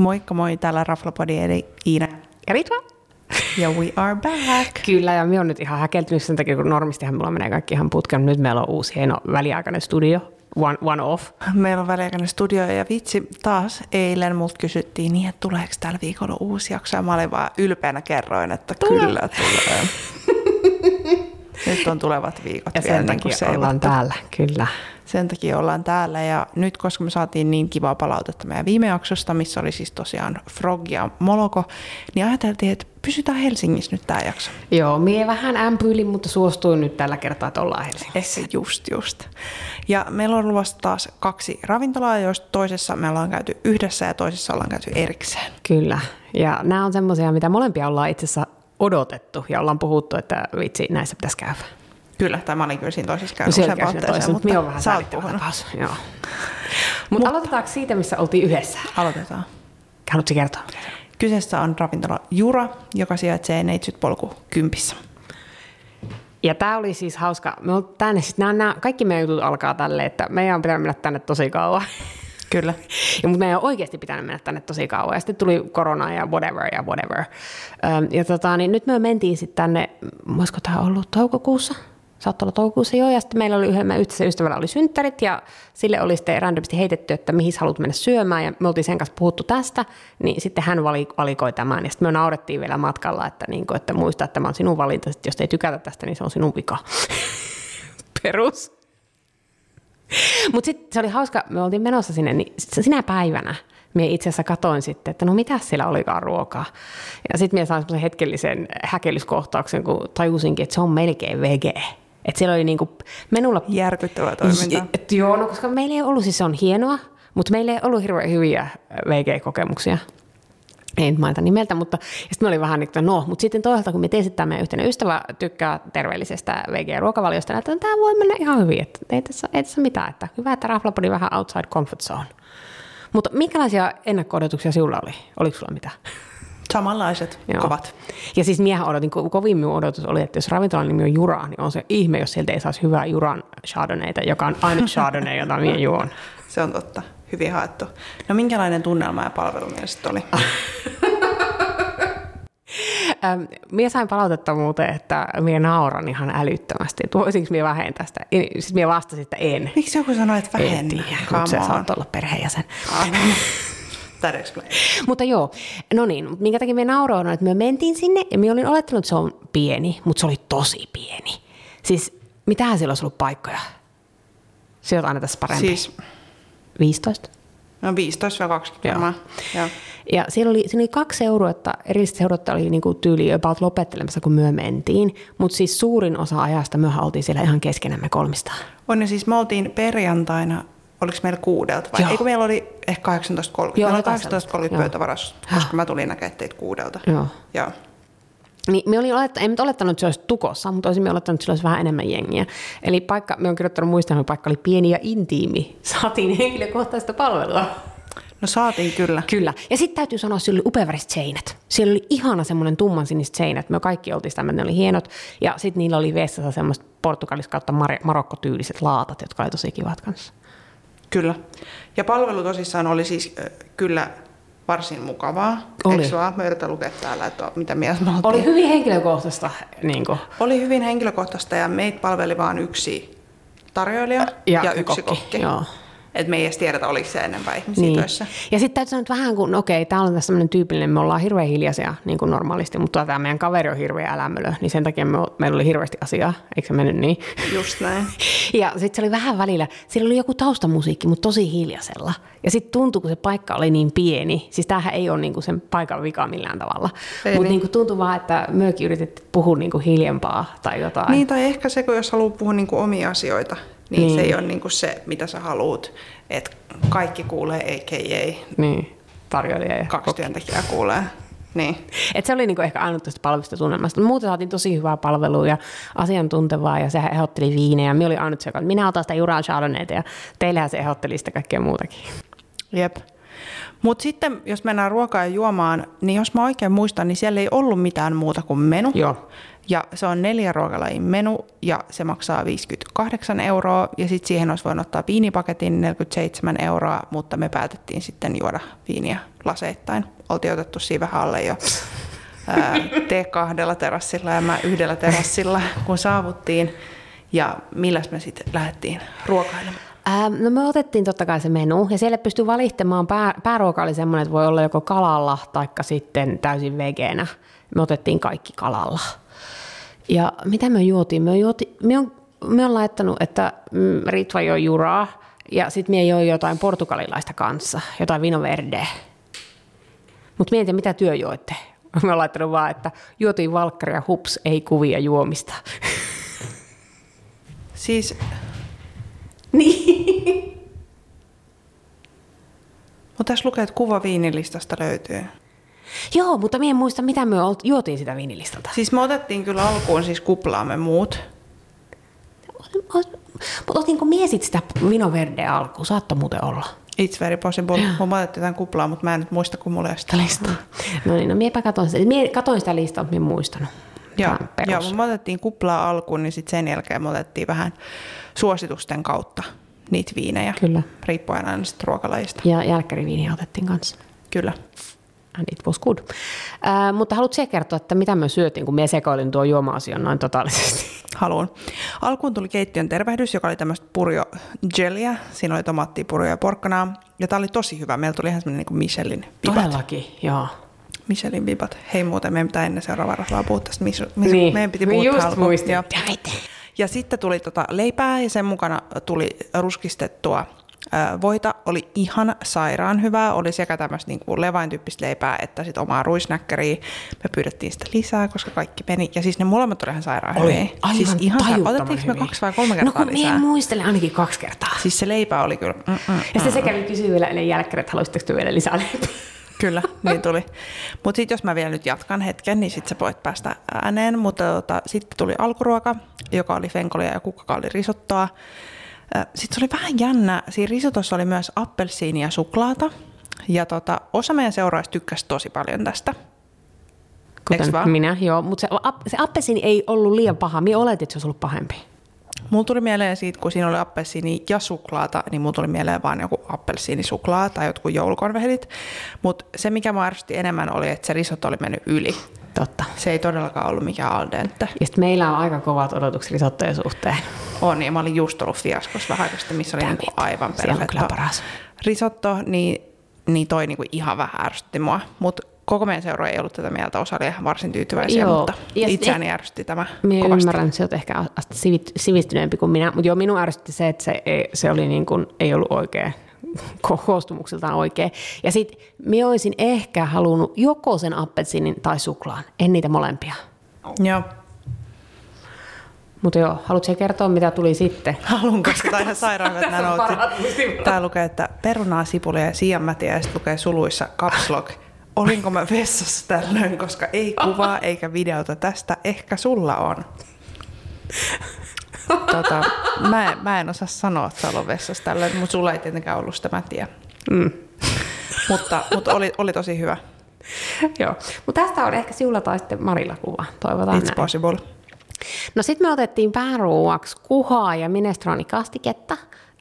Moikka moi, täällä Raflapodi eli Iina. Ja Ritva. Ja we are back. Kyllä, ja me on nyt ihan häkeltynyt sen takia, kun normistihan mulla menee kaikki ihan putken. Nyt meillä on uusi hieno väliaikainen studio, one, one off. Meillä on väliaikainen studio ja vitsi, taas eilen multa kysyttiin niin, että tuleeko tällä viikolla uusi jakso. Ja mä olin vaan ylpeänä kerroin, että Tule. kyllä tulee. Nyt on tulevat viikot ja vielä niin kuin ollaan täällä, kyllä. Sen takia ollaan täällä ja nyt koska me saatiin niin kivaa palautetta meidän viime jaksosta, missä oli siis tosiaan Frog ja Moloko, niin ajateltiin, että pysytään Helsingissä nyt tämä jakso. Joo, mie vähän ämpyilin, mutta suostuin nyt tällä kertaa, että ollaan Helsingissä. Just, just. Ja meillä on luvassa taas kaksi ravintolaa, joista toisessa me ollaan käyty yhdessä ja toisessa ollaan käyty erikseen. Kyllä, ja nämä on semmoisia, mitä molempia ollaan itse asiassa odotettu ja ollaan puhuttu, että vitsi, näissä pitäisi käydä. Kyllä, tai mä olin kyllä siinä toisessa käynyt no, useampaan otteeseen, mutta, mutta on vähän sä oot puhunut. Joo. Mutta Mut, aloitetaanko siitä, missä oltiin yhdessä? Aloitetaan. Haluatko kertoa? Kyseessä on ravintola Jura, joka sijaitsee Neitsyt polku kympissä. Ja tämä oli siis hauska. Me tänne, sit nämä, nämä, kaikki meidän jutut alkaa tälle, että meidän on pitänyt mennä tänne tosi kauan. Kyllä. Ja, mutta meidän on oikeasti pitänyt mennä tänne tosi kauan. Ja sitten tuli korona ja whatever ja whatever. Ja tota, niin nyt me mentiin sitten tänne, olisiko tämä ollut toukokuussa? Saattoi olla toukokuussa jo, ja sitten meillä oli yhden yhteisen ystävällä oli synttärit, ja sille oli sitten randomisti heitetty, että mihin haluat mennä syömään, ja me oltiin sen kanssa puhuttu tästä, niin sitten hän valikoi tämän, ja sitten me naurettiin vielä matkalla, että, niin kuin, että muista, että tämä on sinun valinta, että jos ei tykätä tästä, niin se on sinun vika. Perus. Mutta sitten se oli hauska, me oltiin menossa sinne, niin sinä päivänä Mie itse asiassa katoin sitten, että no mitä siellä olikaan ruokaa. Ja sitten minä sain semmoisen hetkellisen häkellyskohtauksen, kun tajusinkin, että se on melkein vege. Et siellä oli niinku menulla... Järkyttävää toimintaa. Et joo, no koska meillä ei ollut, siis se on hienoa, mutta meillä ei ollut hirveän hyviä VG-kokemuksia. Ei nyt mainita nimeltä, mutta sitten oli vähän niin, että no, mutta sitten toisaalta, kun me tiesin, että meidän yhteinen ystävä tykkää terveellisestä VG-ruokavaliosta, että tämä voi mennä ihan hyvin, että ei tässä, ei tässä mitään, että hyvä, että Raflapodi vähän outside comfort zone. Mutta minkälaisia ennakko-odotuksia sinulla oli? Oliko sulla mitään? Samanlaiset, Joo. kovat. Ja siis minä odotin, kovin minun odotus oli, että jos ravintolan nimi on Jura, niin on se ihme, jos sieltä ei saisi hyvää Juran Chardonnayta, joka on ainut Chardonnay, jota minä juon. Se on totta. Hyvin haettu. No minkälainen tunnelma ja palvelu mielestä oli? Mie sain palautetta muuten, että mie nauran ihan älyttömästi. Voisinko mie vähentää sitä? Sitten mie vastasin, että en. Miksi joku sanoi, että vähennä? mutta se saattaa olla perheenjäsen. That explains. mutta joo, no niin, minkä takia me nauroin, että me mentiin sinne ja me olin olettanut, että se on pieni, mutta se oli tosi pieni. Siis mitähän siellä olisi ollut paikkoja? Se on aina tässä parempi. Siis 15? No 15-20 Joo. Joo. Ja siellä oli, siinä oli kaksi että erillistä seurutta oli niinku tyyli about lopettelemassa, kun me mentiin. Mutta siis suurin osa ajasta me oltiin siellä ihan keskenämme kolmista. On ja siis me oltiin perjantaina oliko meillä kuudelta vai? Eikö meillä oli ehkä 18.30? Joo, meillä oli 18.30 pöytävarassa, koska mä tulin näkemään teitä kuudelta. Joo. Joo. Niin me olin oletta, en olettanut, että se olisi tukossa, mutta olisin olettanut, että sillä olisi vähän enemmän jengiä. Eli paikka, me on kirjoittanut muistelma, paikka oli pieni ja intiimi. Saatiin henkilökohtaista palvelua. No saatiin kyllä. Kyllä. Ja sitten täytyy sanoa, että siellä oli upeaväriset seinät. Siellä oli ihana semmoinen tumman siniset seinät. Me kaikki oltiin sitä, ne oli hienot. Ja sitten niillä oli vessassa semmoiset portugalis kautta mar- marokkotyyliset laatat, jotka oli tosi kivat kanssa. Kyllä. Ja palvelu tosissaan oli siis äh, kyllä varsin mukavaa. Oli. Eikö vaan? Me lukea täällä, että mitä mieltä me Oli hyvin henkilökohtaista. Niin kuin. Oli hyvin henkilökohtaista ja meitä palveli vain yksi tarjoilija ja, ja yksi kokki. kokki. Joo. Et me ei edes tiedetä, oliko se enempää ihmisiä niin. töissä. Ja sitten täytyy sanoa, että vähän kuin, okei, tämä on tässä tyypillinen, me ollaan hirveän hiljaisia niin kuin normaalisti, mutta tämä meidän kaveri on hirveän älämölö, niin sen takia me, meillä oli hirveästi asiaa, eikö se mennyt niin? Just näin. ja sitten se oli vähän välillä, siellä oli joku taustamusiikki, mutta tosi hiljaisella. Ja sitten tuntui, kun se paikka oli niin pieni, siis tämähän ei ole niin kuin sen paikan vika millään tavalla, mutta niin. niin tuntui vaan, että myökin yritettiin puhua niin kuin hiljempaa tai jotain. Niin, tai ehkä se, kun jos haluaa puhua niin kuin omia asioita, niin, niin. se ei ole niin kuin se, mitä sä haluat, että kaikki kuulee a.k.a. Niin, tarjoilija ja Kaksi kokki. työntekijää kuulee. Niin. Et se oli niinku ehkä ainut tästä palvelusta tunnelmasta. Muuten saatiin tosi hyvää palvelua ja asiantuntevaa ja se ehdotteli viinejä. Minä oli ainut se, että minä otan sitä Juraa Chardonnayta ja teillähän se ehdotteli sitä kaikkea muutakin. Jep. Mutta sitten, jos mennään ruokaa ja juomaan, niin jos mä oikein muistan, niin siellä ei ollut mitään muuta kuin menu. Joo. Ja se on neljä ruokalajin menu ja se maksaa 58 euroa. Ja sitten siihen olisi voinut ottaa viinipaketin 47 euroa, mutta me päätettiin sitten juoda viiniä laseittain. Oltiin otettu siinä vähän alle jo te kahdella terassilla ja mä yhdellä terassilla, kun saavuttiin. Ja milläs me sitten lähdettiin ruokailemaan? No me otettiin totta kai se menu ja siellä pystyy valittamaan. Pää, pääruoka oli semmoinen, että voi olla joko kalalla tai sitten täysin vegeenä. Me otettiin kaikki kalalla. Ja mitä me juotiin? Me, juoti, me, on, me on laittanut, että mm, Ritva jo juraa ja sitten me joi jotain portugalilaista kanssa, jotain vino verde. Mutta mietin, mitä työ joitte? Me on laittanut vaan, että juotiin valkkaria, hups, ei kuvia juomista. Siis... Niin. Mutta tässä lukee, että kuva viinilistasta löytyy. Joo, mutta minä en muista, mitä me juotiin sitä viinilistalta. Siis me otettiin kyllä alkuun siis kuplaamme muut. Mutta otinko miesit sitä Vino Verde alkuun? Saattaa muuten olla. It's very possible. Mä otettiin tämän kuplaa, mutta mä en nyt muista, kun mulla ei sitä listaa. No niin, no miepä katoin sitä. Mie katoin sitä listaa, mutta en muistanut. Joo, joo me otettiin kuplaa alkuun, niin sitten sen jälkeen me otettiin vähän suositusten kautta niitä viinejä. Kyllä. Riippuen aina ruokalajista. Ja jälkkäriviiniä otettiin kanssa. Kyllä and it was good. Äh, mutta haluatko kertoa, että mitä me syötiin, kun me sekoilin tuo juoma-asian noin totaalisesti? Haluan. Alkuun tuli keittiön tervehdys, joka oli tämmöistä purjo jelliä. Siinä oli tomaattia, purjoa ja porkkanaa. Ja tämä oli tosi hyvä. Meillä tuli ihan semmoinen niin Michelin vibat. Todellakin, joo. Michelin vibat. Hei muuten, meidän pitää ennen seuraavaa rahaa puhua tästä. Mis, mis, niin. Meidän piti puhua just muistin. Ja sitten tuli tota leipää ja sen mukana tuli ruskistettua voita oli ihan sairaan hyvää. Oli sekä tämmöistä niin kuin levain-tyyppistä leipää että sitten omaa ruisnäkkäriä. Me pyydettiin sitä lisää, koska kaikki meni. Ja siis ne molemmat oli ihan sairaan oli, hyviä. Aivan siis ihan sa- Otettiinko me kaksi vai kolme kertaa no, lisää? No muistelen ainakin kaksi kertaa. Siis se leipä oli kyllä... Mm, mm, ja sitten se kävi kysyä vielä ennen jälkeen, että haluaisitteko vielä lisää leipää. Kyllä, niin tuli. Mutta sitten jos mä vielä nyt jatkan hetken, niin sitten sä voit päästä ääneen. Mutta tota, sitten tuli alkuruoka, joka oli fenkolia ja kukkakaali risottoa. Sitten se oli vähän jännä. Siinä risotossa oli myös appelsiinia ja suklaata. Ja tota, osa meidän seuraajista tykkäsi tosi paljon tästä. Kuten vaan? minä, joo. Mutta se, se appelsiini ei ollut liian paha. Minä oletin, että se olisi ollut pahempi. Mulla tuli mieleen siitä, kun siinä oli appelsiini ja suklaata, niin mulla tuli mieleen vaan joku appelsiinisuklaa tai jotkut joulukonvehdit. Mutta se, mikä mä enemmän, oli, että se risotto oli mennyt yli. Totta. Se ei todellakaan ollut mikään al dente. Ja meillä on aika kovat odotukset risottojen suhteen. On, ja mä olin just ollut fiaskossa vähän aikaa missä oli niinku aivan perfe. Se on kyllä paras. Risotto, niin, niin toi niinku ihan vähän ärsytti mua. Mutta koko meidän seura ei ollut tätä mieltä, osa oli ihan varsin tyytyväisiä, joo. mutta ja itseäni eh, ärsytti tämä Minä kovasti. ymmärrän, että olet ehkä sivistyneempi kuin minä, mutta joo, minun ärsytti se, että se, ei, se oli niin kuin, ei ollut oikea koostumukseltaan oikein. Ja sitten minä olisin ehkä halunnut joko sen appelsiinin tai suklaan, en niitä molempia. Joo. Mutta joo, haluatko kertoa, mitä tuli sitten? Haluan, koska tämä on ihan sairaan hyvät nämä Tämä lukee, että perunaa, sipulia ja sianmätiä ja sitten lukee suluissa caps lock. Olinko mä vessassa tällöin, koska ei kuvaa eikä videota tästä. Ehkä sulla on tota, mä, mä en osaa sanoa, että sä vessassa tällä, mutta sulla ei tietenkään ollut sitä, mä tiedän. Mm. mutta mutta oli, oli tosi hyvä. Joo, mutta tästä on ehkä sinulla tai sitten Marilla kuva. Toivotaan It's näin. possible. No sitten me otettiin pääruuaksi kuhaa ja minestraanikastiketta.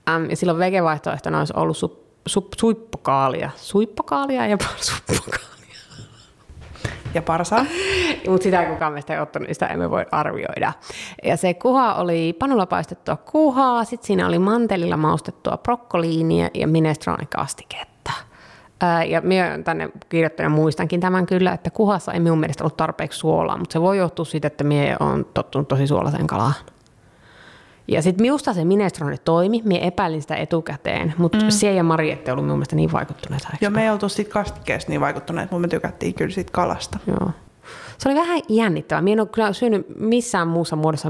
Ähm, ja silloin vegevaihtoehtona olisi ollut su, su, suippokaalia. Suippokaalia ja suppokaalia ja parsa. Mutta sitä kukaan meistä ei ottanut, niin sitä emme voi arvioida. Ja se kuha oli panulla paistettua kuhaa, sitten siinä oli mantelilla maustettua brokkoliinia ja minestrone-kastiketta. Ja minä tänne kirjoittajana muistankin tämän kyllä, että kuhassa ei minun mielestä ollut tarpeeksi suolaa, mutta se voi johtua siitä, että minä olen tottunut tosi suolaiseen kalaan. Ja sitten minusta se minestrone toimi, minä epäilin sitä etukäteen, mutta mm. se ja Mari ette ollut minun mielestä niin vaikuttuneet. Joo, me ei oltu siitä kastikkeesta niin vaikuttuneet, mutta me tykättiin kyllä siitä kalasta. Joo. Se oli vähän jännittävää. Minä en ole kyllä syönyt missään muussa muodossa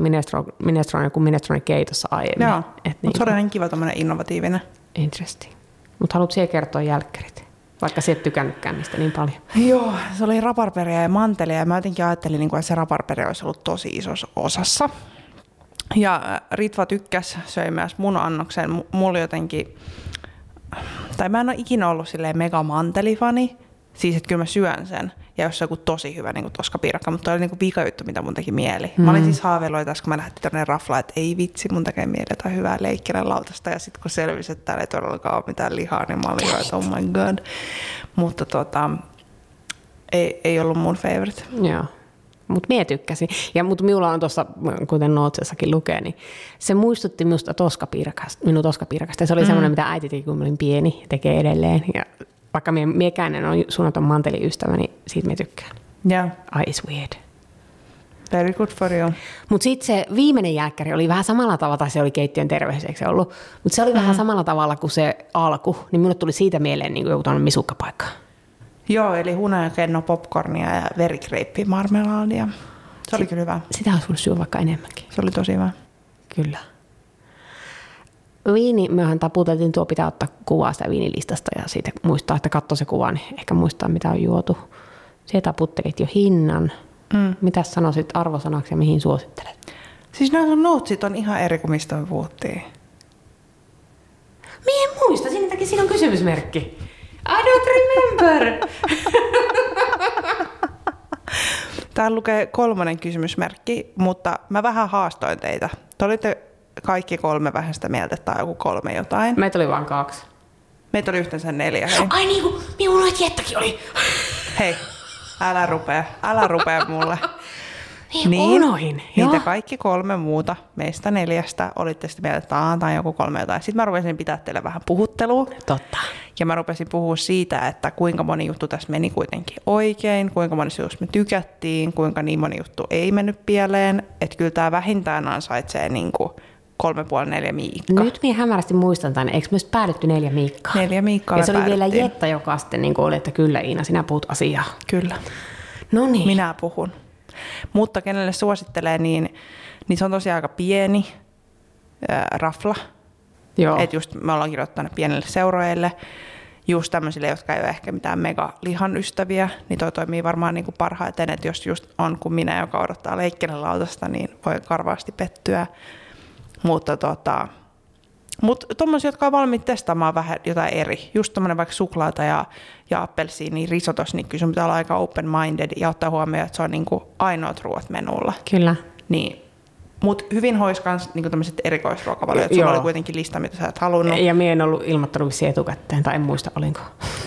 minestrone kuin minestrone keitossa aiemmin. Joo, niin mutta se oli ihan kiva tämmöinen innovatiivinen. Interesting. Mutta haluatko siihen kertoa jälkkärit? Vaikka sä et tykännytkään niistä niin paljon. Joo, se oli raparperia ja mantelia ja mä jotenkin ajattelin, niin että se raparperi olisi ollut tosi isossa osassa. Ja äh, Ritva tykkäs, söi myös mun annoksen. Mulla jotenkin, tai mä en ole ikinä ollut silleen mega mantelifani, siis että kyllä mä syön sen. ja jos se joku tosi hyvä niin toskapiirakka, mutta toi oli niin kuin viika juttu, mitä mun teki mieli. Mm. Mä olin siis haaveillut kun mä lähdin tänne raflaan, että ei vitsi, mun tekee mieli jotain hyvää leikkinen lautasta, ja sitten kun selvisi, että täällä ei todellakaan ole mitään lihaa, niin mä olin jo, että oh my god. Mutta tota, ei, ei ollut mun favorite. Joo. Mutta mie tykkäsin. Ja mutta minulla on tuossa, kuten Nootsessakin lukee, niin se muistutti minusta toskapiirakasta, minun toskapiirakasta. se oli mm. semmoinen, mitä äiti teki, kun olin pieni, tekee edelleen. Ja vaikka mie, miekään en ole suunnaton manteliystävä, niin siitä me tykkään. Yeah. It's weird. Very good for you. Mutta sitten se viimeinen jälkkäri oli vähän samalla tavalla, tai se oli keittiön terveys, eikö se ollut? Mutta se oli mm-hmm. vähän samalla tavalla kuin se alku, niin minulle tuli siitä mieleen niin joku misukkapaikka. Joo, eli hunajakenno, popcornia ja verikreippi marmelaadia. Se oli kyllä hyvä. Sitä olisi voinut syödä vaikka enemmänkin. Se oli tosi hyvä. Kyllä. Viini, myöhän taputeltiin, tuo pitää ottaa kuvaa sitä viinilistasta ja siitä muistaa, että katso se kuva, niin ehkä muistaa mitä on juotu. Se taputtelit jo hinnan. Mm. Mitä sanoisit arvosanaksi ja mihin suosittelet? Siis nämä sun notesit on ihan eri kuin mistä me puhuttiin. Mie en muista, siinä takia siinä on kysymysmerkki. I don't remember. Täällä lukee kolmonen kysymysmerkki, mutta mä vähän haastoin teitä. Te olitte kaikki kolme vähän sitä mieltä, että joku kolme jotain. Meitä oli vain kaksi. Meitä oli yhteensä neljä. Hei. Ai niin kuin, minulla Jettakin oli. Hei, älä rupea, älä rupea mulle. Niin, niin unohin. Niitä kaikki kolme muuta meistä neljästä olitte sitten mieltä, että tai joku kolme jotain. Sitten mä rupesin pitää teille vähän puhuttelua. Totta. Ja mä rupesin puhua siitä, että kuinka moni juttu tässä meni kuitenkin oikein, kuinka moni jos me tykättiin, kuinka niin moni juttu ei mennyt pieleen. Että kyllä tämä vähintään ansaitsee niin kuin kolme puoli neljä miikkaa. Nyt minä hämärästi muistan tämän, eikö myös päädytty neljä miikkaa? Neljä miikkaa Ja se oli vielä Jetta, joka sitten niin oli, että kyllä Iina, sinä puhut asiaa. Kyllä. No niin. Minä puhun. Mutta kenelle suosittelee, niin, niin se on tosiaan aika pieni äh, rafla. Joo. Et just me ollaan kirjoittanut pienille seuroille, just tämmöisille, jotka ei ole ehkä mitään mega lihan ystäviä, niin toi toimii varmaan niin kuin parhaiten, että jos just on kuin minä, joka odottaa lautasta, niin voi karvaasti pettyä. Mutta tota, mutta tuommoisia, jotka on valmiit testaamaan vähän jotain eri, just tuommoinen vaikka suklaata ja, ja appelsiini risotos, niin kyllä sun pitää olla aika open-minded ja ottaa huomioon, että se on niinku ainoat ruoat menulla. Kyllä. Niin mutta hyvin hois myös niin tämmöiset erikoisruokavaliot. Sulla oli kuitenkin lista, mitä sä et halunnut. Ja minä en ollut ilmoittanut vissi etukäteen, tai en muista olinko.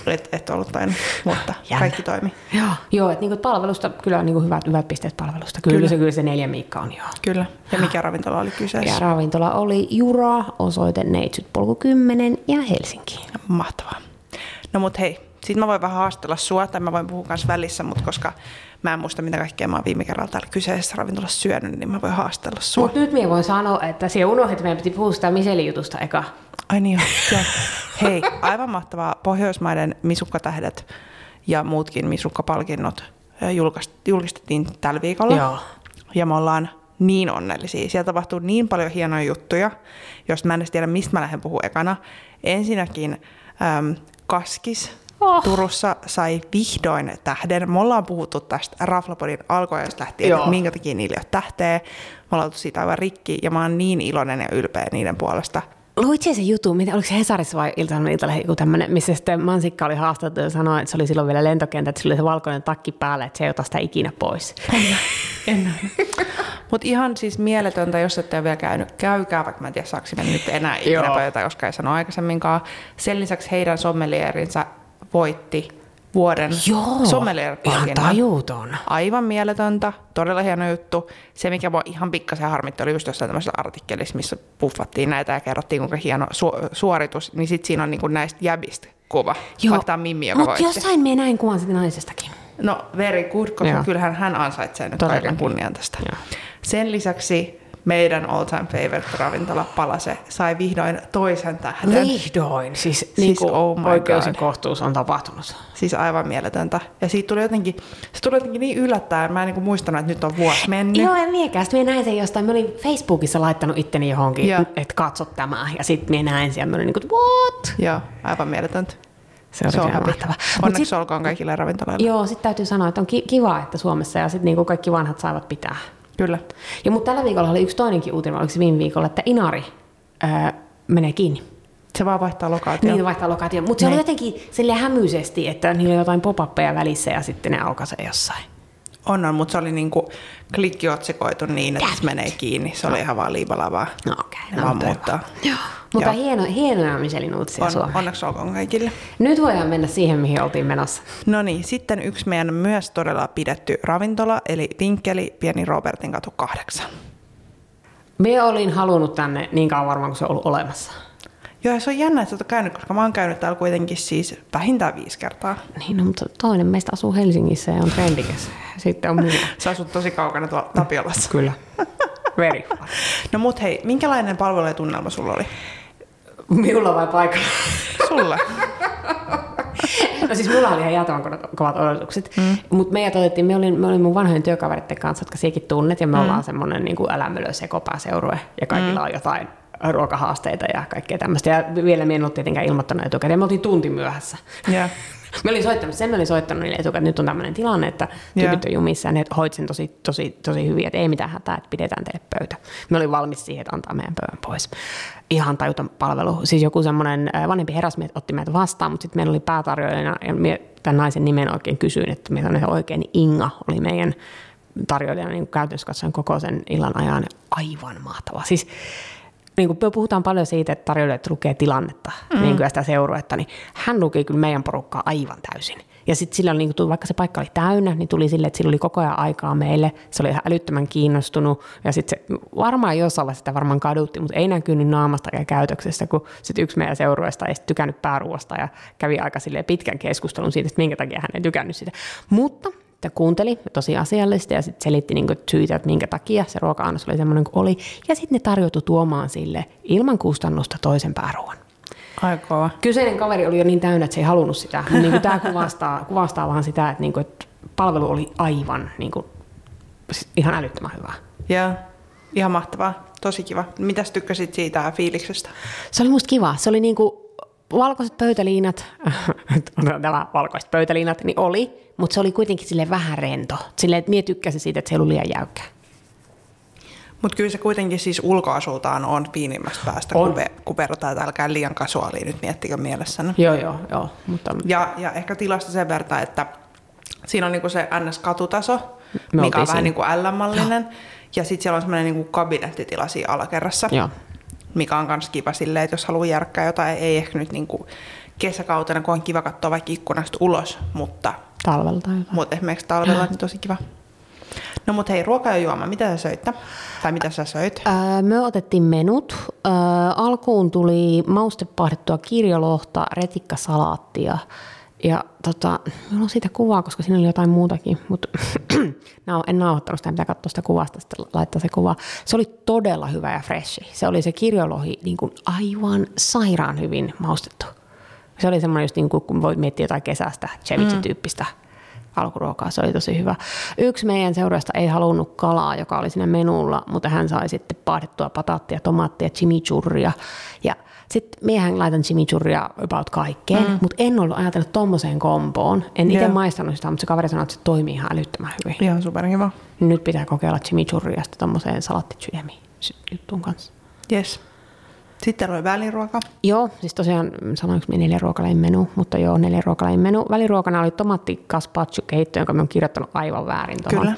Et, et ollut tainnut, mutta Jännä. kaikki toimi. Joo, joo että niinku palvelusta, kyllä on niinku hyvät, hyvät pisteet palvelusta. Kyllä, kyllä. Se, kyllä se neljä miikka on joo. Kyllä. Ja mikä ravintola oli kyseessä? Ja ravintola oli Jura, osoite Neitsyt polku 10 ja Helsinki. Mahtavaa. No mut hei, sit mä voin vähän haastella sua, tai mä voin puhua myös välissä, mutta koska mä en muista, mitä kaikkea mä oon viime kerralla täällä kyseisessä ravintolassa syönyt, niin mä voin haastella sua. Mutta nyt minä voin sanoa, että siellä unohdit, että meidän piti puhua sitä miselijutusta eka. Ai niin joo. Hei, aivan mahtavaa. Pohjoismaiden misukkatähdet ja muutkin misukkapalkinnot julkistettiin tällä viikolla. Joo. Ja me ollaan niin onnellisia. Siellä tapahtuu niin paljon hienoja juttuja, jos mä en edes tiedä, mistä mä lähden puhumaan ekana. Ensinnäkin äm, Kaskis Oh. Turussa sai vihdoin tähden. Me ollaan puhuttu tästä Raflapodin alkuajasta lähtien, Joo. että minkä takia niille on tähteä. Me ollaan oltu siitä aivan rikki ja mä oon niin iloinen ja ylpeä niiden puolesta. Luitko se jutu, mitä, oliko se Hesarissa vai Iltasanomien iltalle joku tämmöinen, missä sitten Mansikka oli haastattu ja sanoi, että se oli silloin vielä lentokenttä, että sillä oli se valkoinen takki päällä, että se ei ota sitä ikinä pois. Mutta ihan siis mieletöntä, jos ette ole vielä käynyt, käykää, vaikka mä en tiedä saako nyt enää ikinä tai koska ei sano aikaisemminkaan. Sen lisäksi heidän sommelierinsa voitti vuoden sommelier ihan tajuton. Aivan mieletöntä, todella hieno juttu. Se, mikä mua ihan pikkasen harmitti, oli just jossain tämmöisessä artikkelissa, missä puffattiin näitä ja kerrottiin, kuinka hieno su- suoritus, niin sitten siinä on niinku näistä jäbistä kuva, Joo. vaikka tämä Mimmi, joka Mutta jossain me näin kuvan sitten naisestakin. No very good, koska Joo. kyllähän hän ansaitsee nyt Todellakin. kaiken kunnian tästä. Joo. Sen lisäksi meidän all time favorite ravintola Palase sai vihdoin toisen tähden. Vihdoin? Siis, siis niin kuin oh oikeus ja kohtuus on tapahtunut. Siis aivan mieletöntä. Ja siitä tuli jotenkin, se tuli jotenkin niin yllättäen, mä en niin muistanut, että nyt on vuosi mennyt. Joo, en miekään. Sitten näin sen jostain, mä olin Facebookissa laittanut itteni johonkin, ja. että katso tämä. Ja sitten minä näin siellä, mä olin niin kuin, what? Joo, aivan mieletöntä. Se, se on ihan mahtavaa. Onneksi sit, olkoon kaikille ravintoloille. Joo, sitten täytyy sanoa, että on kiva, että Suomessa ja sitten niinku kaikki vanhat saivat pitää Kyllä. Ja mutta tällä viikolla oli yksi toinenkin uutinen, oliko se viime viikolla, että Inari ää, menee kiinni. Se vaan vaihtaa lokaatio. Niin vaihtaa lokaatio. Mutta se oli Niin. jotenkin sille hämyisesti, että niillä oli jotain pop-uppeja välissä ja sitten ne aukaisee jossain. On, on, mutta se oli niinku klikkiotsikoitu niin, että se menee kiinni. Se oli ihan vaan liipalavaa. No okei. Ne no, mutta muuttaa. Joo. Mutta Joo. hieno, hienoja Michelin uutisia On, Suomeen. onneksi olkoon kaikille. Nyt voidaan mennä siihen, mihin oltiin menossa. No niin, sitten yksi meidän myös todella pidetty ravintola, eli Vinkkeli, Pieni Robertin katu 8. Me olin halunnut tänne niin kauan varmaan, kun se on ollut olemassa. Joo, ja se on jännä, että oot käynyt, koska mä oon käynyt täällä kuitenkin siis vähintään viisi kertaa. Niin, no, mutta toinen meistä asuu Helsingissä ja on trendikäs. Sitten on minä. Sä asut tosi kaukana tuolla Tapiolassa. Kyllä. Very. No mut hei, minkälainen palvelu ja tunnelma sulla oli? Minulla vai paikalla? Sulla? No siis mulla oli ihan jäätävän kovat- odotukset. Mm. Mutta meidät otettiin, me olin, me olin mun vanhojen työkavereiden kanssa, jotka siekin tunnet, ja me mm. ollaan semmoinen niin älämölö sekopääseurue, ja kaikilla mm. on jotain ruokahaasteita ja kaikkea tämmöistä. Ja vielä me en ollut tietenkään ilmoittanut etukäteen, me oltiin tunti myöhässä. Joo. Me olin soittanut, sen me olin soittanut niille etukäteen, että nyt on tämmöinen tilanne, että tyypit on jumissa ja ne hoit sen tosi, tosi, tosi hyvin, että ei mitään hätää, että pidetään teille pöytä. Me olin valmis siihen, että antaa meidän pöydän pois. Ihan tajuton palvelu. Siis joku semmoinen vanhempi herrasmies otti meitä vastaan, mutta sitten meillä oli päätarjoajana, ja mie tämän naisen nimen oikein kysyin, että mitä se oikein, niin Inga oli meidän tarjoilijana niin käytännössä katsoen koko sen illan ajan. Aivan mahtava. Siis niin kuin puhutaan paljon siitä, että tarjoilijat lukee tilannetta mm. niin kuin sitä seuruetta, niin hän luki kyllä meidän porukkaa aivan täysin. Ja sitten sillä niin kuin, vaikka se paikka oli täynnä, niin tuli sille, että sillä oli koko ajan aikaa meille. Se oli ihan älyttömän kiinnostunut. Ja sitten se varmaan jossain vaiheessa sitä varmaan kadutti, mutta ei näkynyt naamasta ja käytöksestä, kun sitten yksi meidän seurueesta ei tykännyt pääruoasta ja kävi aika pitkän keskustelun siitä, että minkä takia hän ei tykännyt sitä. Mutta että kuunteli tosi asiallisesti ja sitten selitti niin syitä, että minkä takia se ruoka-annos oli semmoinen kuin oli. Ja sitten ne tarjoutui tuomaan sille ilman kustannusta toisen pääruoan. Aikaa. Kyseinen kaveri oli jo niin täynnä, että se ei halunnut sitä. Niin kuin tämä kuvastaa, kuvastaa vaan sitä, että, niin kuin, että palvelu oli aivan niin kuin, ihan älyttömän hyvää. Joo. Ihan mahtavaa. Tosi kiva. Mitäs tykkäsit siitä fiiliksestä? Se oli musta kiva. Se oli niin kuin valkoiset pöytäliinat, tämä valkoiset pöytäliinat, niin oli, mutta se oli kuitenkin sille vähän rento. Silleen, että mie tykkäsin siitä, että se ei ollut liian jäykkää. Mutta kyllä se kuitenkin siis ulkoasultaan on pienimmästä päästä, On. kun, ve, kun verrataan, että älkää liian kasuaalia nyt miettikö mielessänne. Joo, joo, joo. Mutta Ja, ja ehkä tilasta sen verran, että siinä on niinku se NS-katutaso, Me mikä on oltiin vähän siinä. niin kuin L-mallinen. Ja sitten siellä on semmoinen niinku kabinettitila siinä alakerrassa, joo. Mikä on myös kiva silleen, että jos haluaa järkkää jotain, ei ehkä nyt niinku kesäkautena, kun on kiva katsoa vaikka ikkunasta ulos, mutta, Talvella tai jotain. mutta esimerkiksi talvella niin tosi kiva. No mut hei, ruoka ja juoma, mitä sä söitte? Tai mitä sä söit? Öö, me otettiin menut. Öö, alkuun tuli maustepahdettua kirjolohta, retikkasalaattia. Ja tota, minulla on siitä kuvaa, koska siinä oli jotain muutakin, mutta en nauhoittanut sitä, pitää katsoa sitä kuvasta, sitten laittaa se kuva. Se oli todella hyvä ja freshi. Se oli se kirjolohi niin kuin aivan sairaan hyvin maustettu. Se oli semmoinen just niin kuin, kun voit miettiä jotain kesästä, ceviche-tyyppistä alkuruokaa, se oli tosi hyvä. Yksi meidän seurasta ei halunnut kalaa, joka oli siinä menulla, mutta hän sai sitten paahdettua pataattia, tomaattia, chimichurria. Ja sitten miehän laitan chimichurria about kaikkeen, mm. mutta en ollut ajatellut tommoseen komboon. En itse Joo. maistanut sitä, mutta se kaveri sanoi, että se toimii ihan älyttömän hyvin. Ihan superkiva. Nyt pitää kokeilla chimichurria sitten tommoseen salattisyömi juttuun kanssa. Yes. Sitten oli väliruoka. Joo, siis tosiaan sanoinko me neljä ruokalajin menu, mutta joo, neljä ruokalajin menu. Väliruokana oli tomaatti gazpacho keitto, jonka me on kirjoittanut aivan väärin tuohon.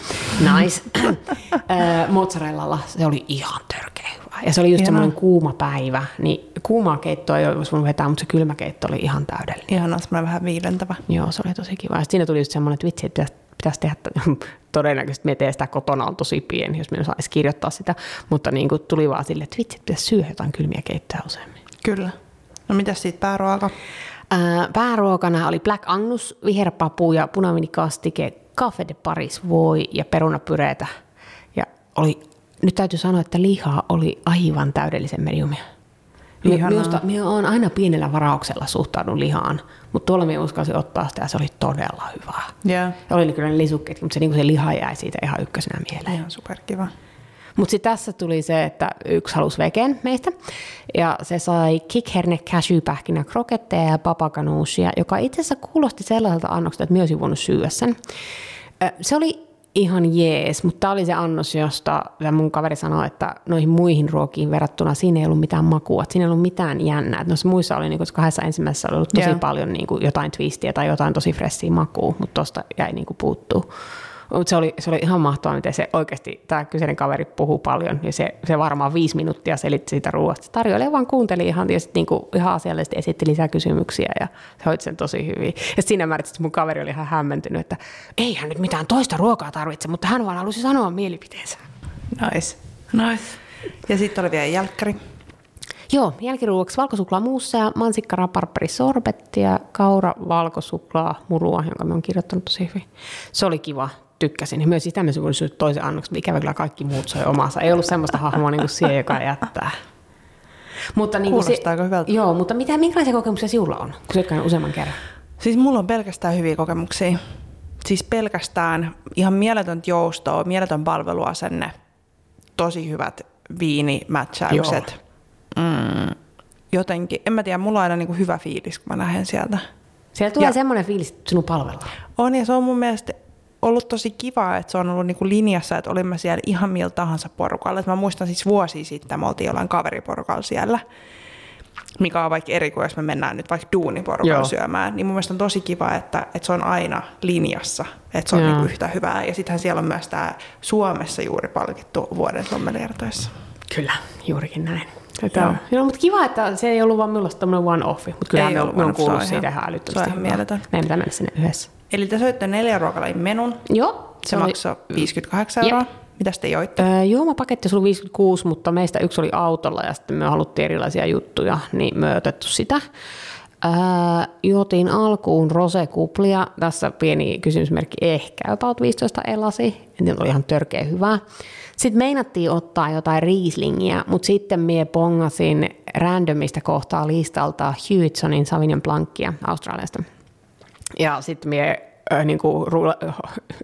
Nice. Ö, Mozzarellalla se oli ihan törkeä hyvä. Ja se oli just semmoinen kuuma päivä, niin kuumaa keittoa ei olisi voinut vetää, mutta se kylmä keitto oli ihan täydellinen. Ihan semmoinen vähän viilentävä. Joo, se oli tosi kiva. Ja siinä tuli just semmoinen, että vitsi, että pitäisi, tehdä, todennäköisesti me sitä kotona on tosi pieni, jos minä saisi kirjoittaa sitä, mutta niin kuin tuli vaan silleen, että vitsi, pitäisi syödä jotain kylmiä keittoja useammin. Kyllä. No mitäs siitä pääruoka? Ää, Pääruokana oli Black Angus, viherpapu ja punaviinikastike, Café de Paris voi ja perunapyreetä. Ja oli, nyt täytyy sanoa, että lihaa oli aivan täydellisen mediumia. Ihanaa. Minusta minä olen aina pienellä varauksella suhtaudun lihaan, mutta tuolla minä uskalsin ottaa sitä ja se oli todella hyvää. Joo. Ja oli kyllä ne lisukkeet, mutta se, niin se liha jäi siitä ihan ykkösenä mieleen. Ihan superkiva. Mutta sitten tässä tuli se, että yksi halusi vegen meistä, ja se sai kikherne, cashewpähkinä, kroketteja ja papakanuusia, joka itse asiassa kuulosti sellaiselta annokselta, että myös voinut syödä sen. Se oli ihan jees, mutta tämä oli se annos, josta mun kaveri sanoi, että noihin muihin ruokiin verrattuna siinä ei ollut mitään makua, että siinä ei ollut mitään jännää. Että noissa muissa oli, niin kuin, kahdessa ensimmäisessä oli ollut tosi yeah. paljon niin kuin, jotain twistiä tai jotain tosi fressiä makua, mutta tuosta jäi niin kuin, puuttuu. Mutta se oli, se oli ihan mahtavaa, miten se oikeasti, tämä kyseinen kaveri puhuu paljon ja se, se varmaan viisi minuuttia selitti siitä ruoasta. Tarjoilija vaan kuunteli ihan ja sitten niinku ihan asiallisesti esitti lisää kysymyksiä ja se hoiti sen tosi hyvin. Ja siinä määrin mun kaveri oli ihan hämmentynyt, että ei hän nyt mitään toista ruokaa tarvitse, mutta hän vaan halusi sanoa mielipiteensä. Nice, nice. Ja sitten oli vielä jälkkäri. Joo, jälkiruuaksi valkosuklaamuussa ja mansikkara sorbetti ja kaura valkosuklaa murua, jonka me on kirjoittanut tosi hyvin. Se oli kiva tykkäsin. Ja myös sitä mä voisin toisen annoksen, ikävä kyllä kaikki muut soi omassa. Ei ollut semmoista hahmoa niin kuin siihen, joka jättää. Mutta niin kuin se, hyvältä. Joo, mutta mitä, minkälaisia kokemuksia sinulla on, kun sä useamman kerran? Siis mulla on pelkästään hyviä kokemuksia. Siis pelkästään ihan mieletöntä joustoa, mieletön palveluasenne, tosi hyvät viinimätsäykset. Mm, jotenkin, en mä tiedä, mulla on aina niin kuin hyvä fiilis, kun mä lähden sieltä. Siellä tulee ja, semmoinen fiilis, että sinun palvellaan. On, ja se on mun mielestä ollut tosi kiva, että se on ollut niinku linjassa, että olimme siellä ihan millä tahansa porukalla. Et mä muistan siis vuosi sitten, me oltiin jollain kaveriporukalla siellä, mikä on vaikka eri kuin jos me mennään nyt vaikka duuniporukalla Joo. syömään, niin mun mielestä on tosi kiva, että, että se on aina linjassa, että se on niinku yhtä hyvää. Ja sittenhän siellä on myös tämä Suomessa juuri palkittu vuoden sommeliertoissa. Kyllä, juurikin näin. Joo. Joo, mutta kiva, että se ei ollut vaan minulla tämmöinen one-offi, mutta kyllä me, me on kuullut siitä ihan älyttömästi. Se on mieletön. Meidän pitää mennä sinne yhdessä. Eli te söitte neljä ruokalajin menun. Joo. Se, se maksoi 58 euroa. Jep. Mitä te joitte? Öö, juomapaketti oli 56, mutta meistä yksi oli autolla ja sitten me haluttiin erilaisia juttuja, niin me otettu sitä. Öö, juotiin alkuun rosekuplia. Tässä pieni kysymysmerkki, ehkä about 15 elasi. En oli ihan törkeä hyvää. Sitten meinattiin ottaa jotain Rieslingiä, mutta sitten mie pongasin randomista kohtaa listalta Hewitsonin Sauvignon Blancia Australiasta. Ja sitten mie äh, niin kuin,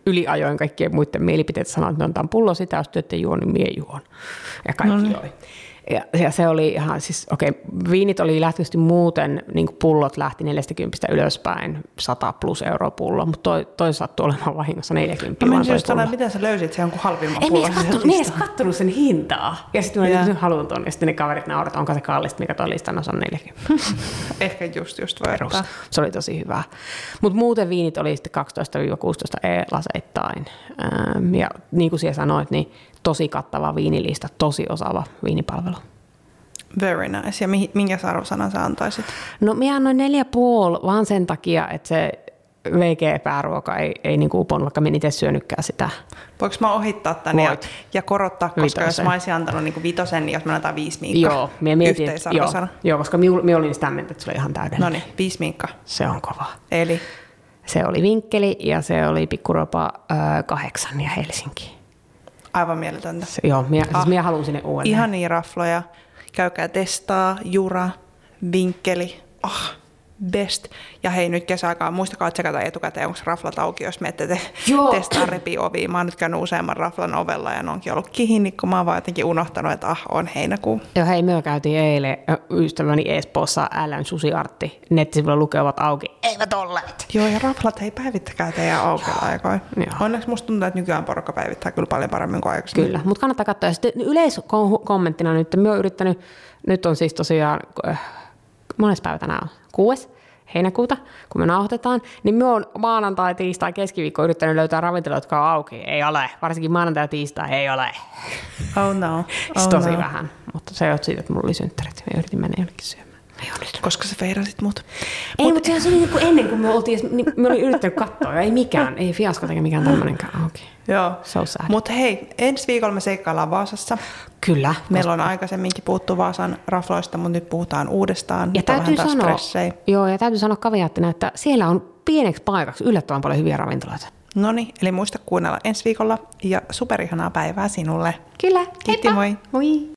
yliajoin kaikkien muiden mielipiteet sanoin, että on pullo sitä, jos työtte juo, niin mie juon. Ja kaikki no niin. joi. Ja, ja se oli ihan, siis okei, okay, viinit oli lähtöisesti muuten, niin kuin pullot lähti 40 ylöspäin, 100 plus euroa pullo, mutta toi, toi sattui olemaan vahingossa 40. Mä menisin just sanoa, miten sä löysit sen jonkun halvimman pullon? En kattonut, niin edes kattonut sen hintaa. Ja sitten mä yeah. haluan tuon, ja sitten ne kaverit naurat, onko se kallista, mikä toi listan on 40. Ehkä just, just voi Perus. Se oli tosi hyvä. Mutta muuten viinit oli sitten 12-16 e-laseittain. Ja niin kuin siellä sanoit, niin tosi kattava viinilista, tosi osaava viinipalvelu. Very nice. Ja minkä arvosanan sä antaisit? No minä annoin neljä puoli vaan sen takia, että se VG-pääruoka ei, ei niin uponut, vaikka minä itse syönytkään sitä. Voinko mä ohittaa tänne ja, ja, korottaa, koska vitosen. jos mä olisin antanut niin vitosen, niin jos mä annetaan viisi minkkaa joo, minä mietin, joo, joo, koska minä olin sitä mieltä, että se oli ihan täydellinen. No niin, viisi minkkaa. Se on kova. Eli? Se oli vinkkeli ja se oli pikkuropa äh, kahdeksan ja Helsinki. Aivan mieletöntä. Se, joo, minä, siis ah, siis minä haluan sinne uudelleen. Ihan niin rafloja. Käykää testaa, jura, vinkkeli. Ah, best. Ja hei, nyt kesäaikaan muistakaa tsekata etukäteen, onko raflat auki, jos menette te Joo. testaa repioviä. Mä oon nyt käynyt useamman raflan ovella ja ne onkin ollut kiinni, kun mä oon vaan jotenkin unohtanut, että ah, on heinäkuu. Joo, hei, me käytiin eilen ystäväni Espoossa Älän Susiartti. Nettisivuilla lukevat auki. Eivät olleet. Joo, ja raflat hei päivittäkää teidän aikoja. Onneksi musta tuntuu, että nykyään porukka päivittää kyllä paljon paremmin kuin aikaisemmin. Kyllä, mutta kannattaa katsoa. Ja sitten yleiskommenttina nyt, me oon yrittänyt, nyt on siis tosiaan, äh, monessa päivä tänään on? Kuudes heinäkuuta, kun me nauhoitetaan, niin me on maanantai, tiistai, keskiviikko yrittänyt löytää ravintoloita, jotka on auki. Ei ole. Varsinkin maanantai ja tiistai ei ole. Oh no. Oh tosi no. vähän. Mutta se on siitä, että mulla oli synttärit. Me yritin mennä jonnekin syömään. Koska sä feirasit mut. Ei, Mut... mutta se oli niin kuin ennen kuin me oltiin, niin me olin yrittänyt katsoa, ja ei mikään, ei fiasko eikä mikään tämmöinenkään auki. Joo. So sad. Mutta hei, ensi viikolla me seikkaillaan Vaasassa. Kyllä. Meillä on aikaisemminkin puhuttu Vaasan rafloista, mutta nyt puhutaan uudestaan. Ja täytyy sanoa, joo, ja täytyy sanoa kaviaattina, että siellä on pieneksi paikaksi yllättävän paljon hyviä ravintoloita. No niin, eli muista kuunnella ensi viikolla ja superihanaa päivää sinulle. Kyllä, Kiitti, moi. Moi.